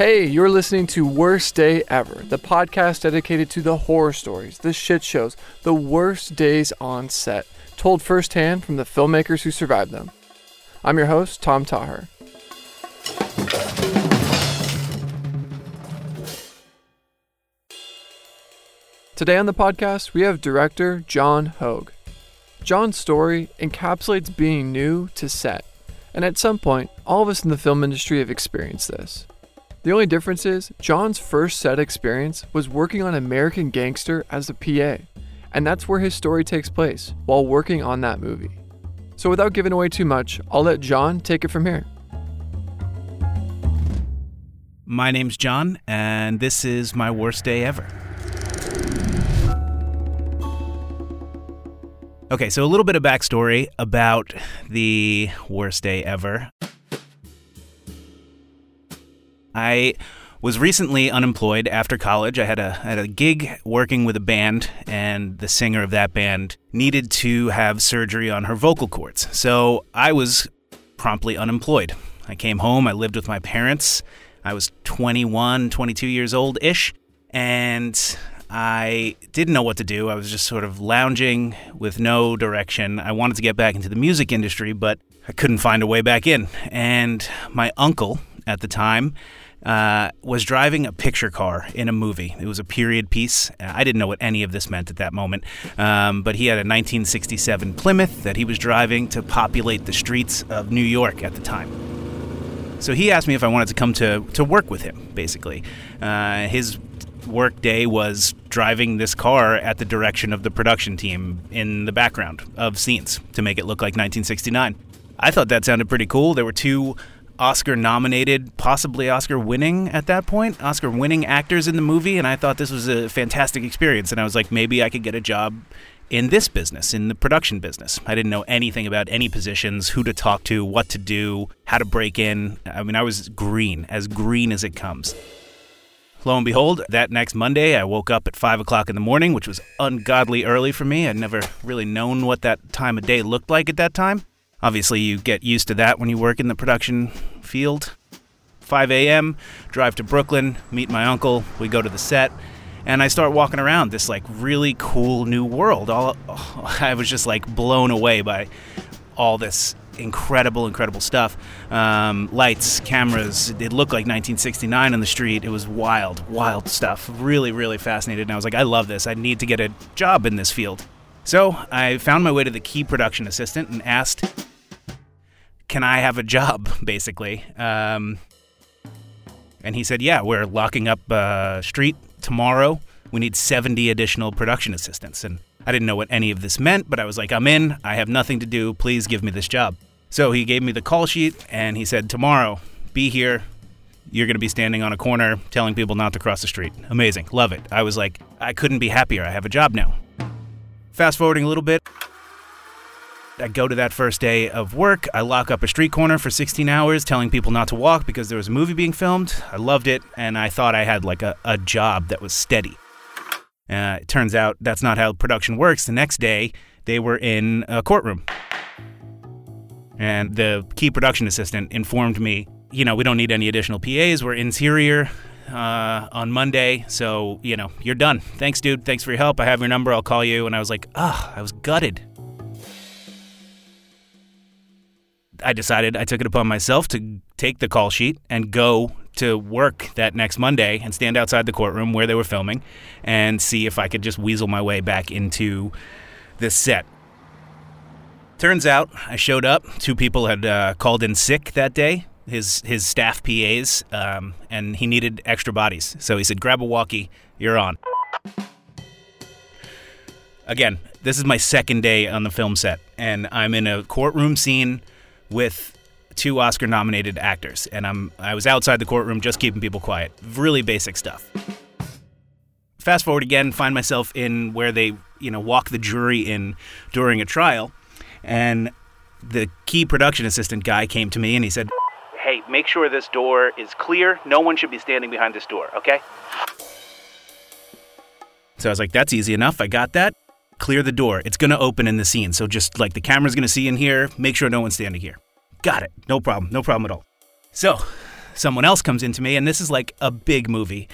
Hey, you're listening to Worst Day Ever, the podcast dedicated to the horror stories, the shit shows, the worst days on set, told firsthand from the filmmakers who survived them. I'm your host, Tom Taher. Today on the podcast, we have director John Hogue. John's story encapsulates being new to set, and at some point, all of us in the film industry have experienced this. The only difference is, John's first set experience was working on American Gangster as a PA, and that's where his story takes place while working on that movie. So without giving away too much, I'll let John take it from here. My name's John, and this is my worst day ever. Okay, so a little bit of backstory about the worst day ever. I was recently unemployed after college. I had a had a gig working with a band, and the singer of that band needed to have surgery on her vocal cords. So I was promptly unemployed. I came home. I lived with my parents. I was 21, 22 years old ish, and I didn't know what to do. I was just sort of lounging with no direction. I wanted to get back into the music industry, but I couldn't find a way back in. And my uncle at the time uh, was driving a picture car in a movie. It was a period piece. I didn't know what any of this meant at that moment, um, but he had a 1967 Plymouth that he was driving to populate the streets of New York at the time. So he asked me if I wanted to come to, to work with him, basically. Uh, his work day was driving this car at the direction of the production team in the background of scenes to make it look like 1969. I thought that sounded pretty cool. There were two Oscar nominated, possibly Oscar winning at that point, Oscar winning actors in the movie, and I thought this was a fantastic experience. And I was like, maybe I could get a job in this business, in the production business. I didn't know anything about any positions, who to talk to, what to do, how to break in. I mean, I was green, as green as it comes. Lo and behold, that next Monday, I woke up at 5 o'clock in the morning, which was ungodly early for me. I'd never really known what that time of day looked like at that time. Obviously, you get used to that when you work in the production field. 5 a.m., drive to Brooklyn, meet my uncle, we go to the set, and I start walking around this like really cool new world. All I was just like blown away by all this incredible, incredible stuff. Um, lights, cameras. It looked like 1969 on the street. It was wild, wild stuff. Really, really fascinated. And I was like, I love this. I need to get a job in this field. So I found my way to the key production assistant and asked can I have a job, basically? Um, and he said, yeah, we're locking up uh, street tomorrow. We need 70 additional production assistants. And I didn't know what any of this meant, but I was like, I'm in. I have nothing to do. Please give me this job. So he gave me the call sheet and he said, tomorrow, be here. You're going to be standing on a corner telling people not to cross the street. Amazing. Love it. I was like, I couldn't be happier. I have a job now. Fast forwarding a little bit, I go to that first day of work. I lock up a street corner for 16 hours, telling people not to walk because there was a movie being filmed. I loved it, and I thought I had like a, a job that was steady. Uh, it turns out that's not how production works. The next day, they were in a courtroom. And the key production assistant informed me, you know, we don't need any additional PAs. We're interior uh, on Monday. So, you know, you're done. Thanks, dude. Thanks for your help. I have your number. I'll call you. And I was like, ah, I was gutted. I decided I took it upon myself to take the call sheet and go to work that next Monday and stand outside the courtroom where they were filming and see if I could just weasel my way back into this set. Turns out I showed up. Two people had uh, called in sick that day, his his staff PAs, um, and he needed extra bodies. So he said, "Grab a walkie, you're on." Again, this is my second day on the film set, and I'm in a courtroom scene with two Oscar nominated actors and I'm I was outside the courtroom just keeping people quiet. Really basic stuff. Fast forward again, find myself in where they, you know, walk the jury in during a trial and the key production assistant guy came to me and he said, "Hey, make sure this door is clear. No one should be standing behind this door, okay?" So I was like, "That's easy enough. I got that." Clear the door. It's going to open in the scene. So just like the camera's going to see in here, make sure no one's standing here. Got it. No problem. No problem at all. So someone else comes into me, and this is like a big movie.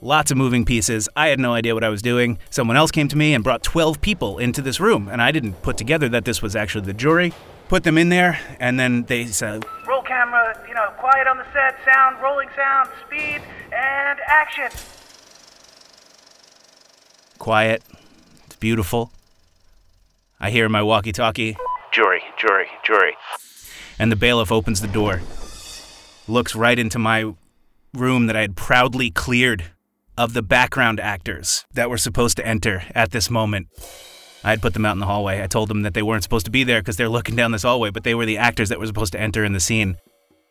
Lots of moving pieces. I had no idea what I was doing. Someone else came to me and brought 12 people into this room, and I didn't put together that this was actually the jury. Put them in there, and then they said, Roll camera, you know, quiet on the set, sound, rolling sound, speed, and action. Quiet. It's beautiful. I hear my walkie talkie, Jury, jury, jury. And the bailiff opens the door, looks right into my room that I had proudly cleared of the background actors that were supposed to enter at this moment. I had put them out in the hallway. I told them that they weren't supposed to be there because they're looking down this hallway, but they were the actors that were supposed to enter in the scene.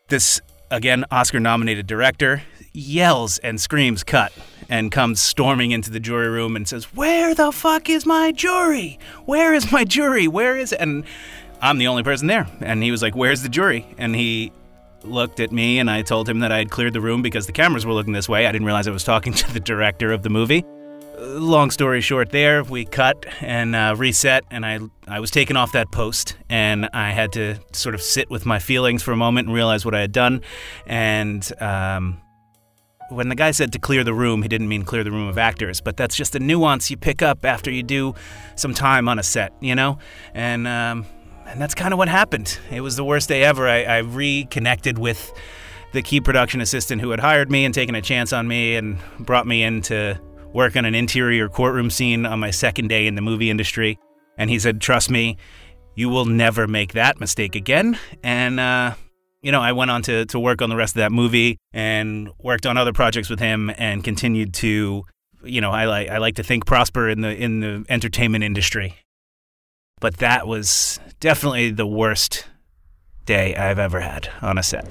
This, again, Oscar nominated director yells and screams, cut, and comes storming into the jury room and says, Where the fuck is my jury? Where is my jury? Where is it? And I'm the only person there. And he was like, Where's the jury? And he looked at me and I told him that I had cleared the room because the cameras were looking this way. I didn't realize I was talking to the director of the movie. Long story short, there we cut and uh, reset, and I I was taken off that post, and I had to sort of sit with my feelings for a moment and realize what I had done. And um, when the guy said to clear the room, he didn't mean clear the room of actors, but that's just a nuance you pick up after you do some time on a set, you know. And um, and that's kind of what happened. It was the worst day ever. I, I reconnected with the key production assistant who had hired me and taken a chance on me and brought me in to work on an interior courtroom scene on my second day in the movie industry. And he said, Trust me, you will never make that mistake again. And, uh, you know, I went on to, to work on the rest of that movie and worked on other projects with him and continued to, you know, I like I like to think prosper in the in the entertainment industry. But that was definitely the worst day I've ever had on a set.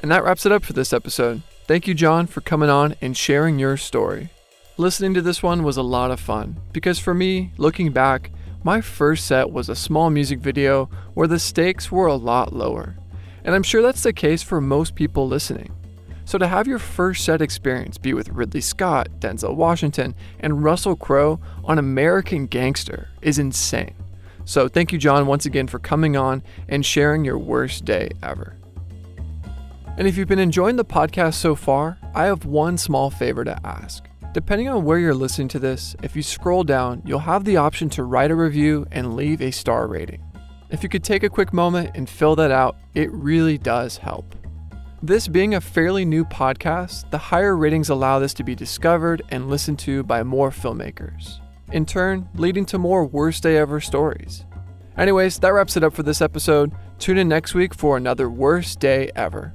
And that wraps it up for this episode. Thank you, John, for coming on and sharing your story. Listening to this one was a lot of fun because for me, looking back, my first set was a small music video where the stakes were a lot lower. And I'm sure that's the case for most people listening. So to have your first set experience be with Ridley Scott, Denzel Washington, and Russell Crowe on American Gangster is insane. So thank you, John, once again for coming on and sharing your worst day ever. And if you've been enjoying the podcast so far, I have one small favor to ask. Depending on where you're listening to this, if you scroll down, you'll have the option to write a review and leave a star rating. If you could take a quick moment and fill that out, it really does help. This being a fairly new podcast, the higher ratings allow this to be discovered and listened to by more filmmakers, in turn, leading to more worst day ever stories. Anyways, that wraps it up for this episode. Tune in next week for another worst day ever.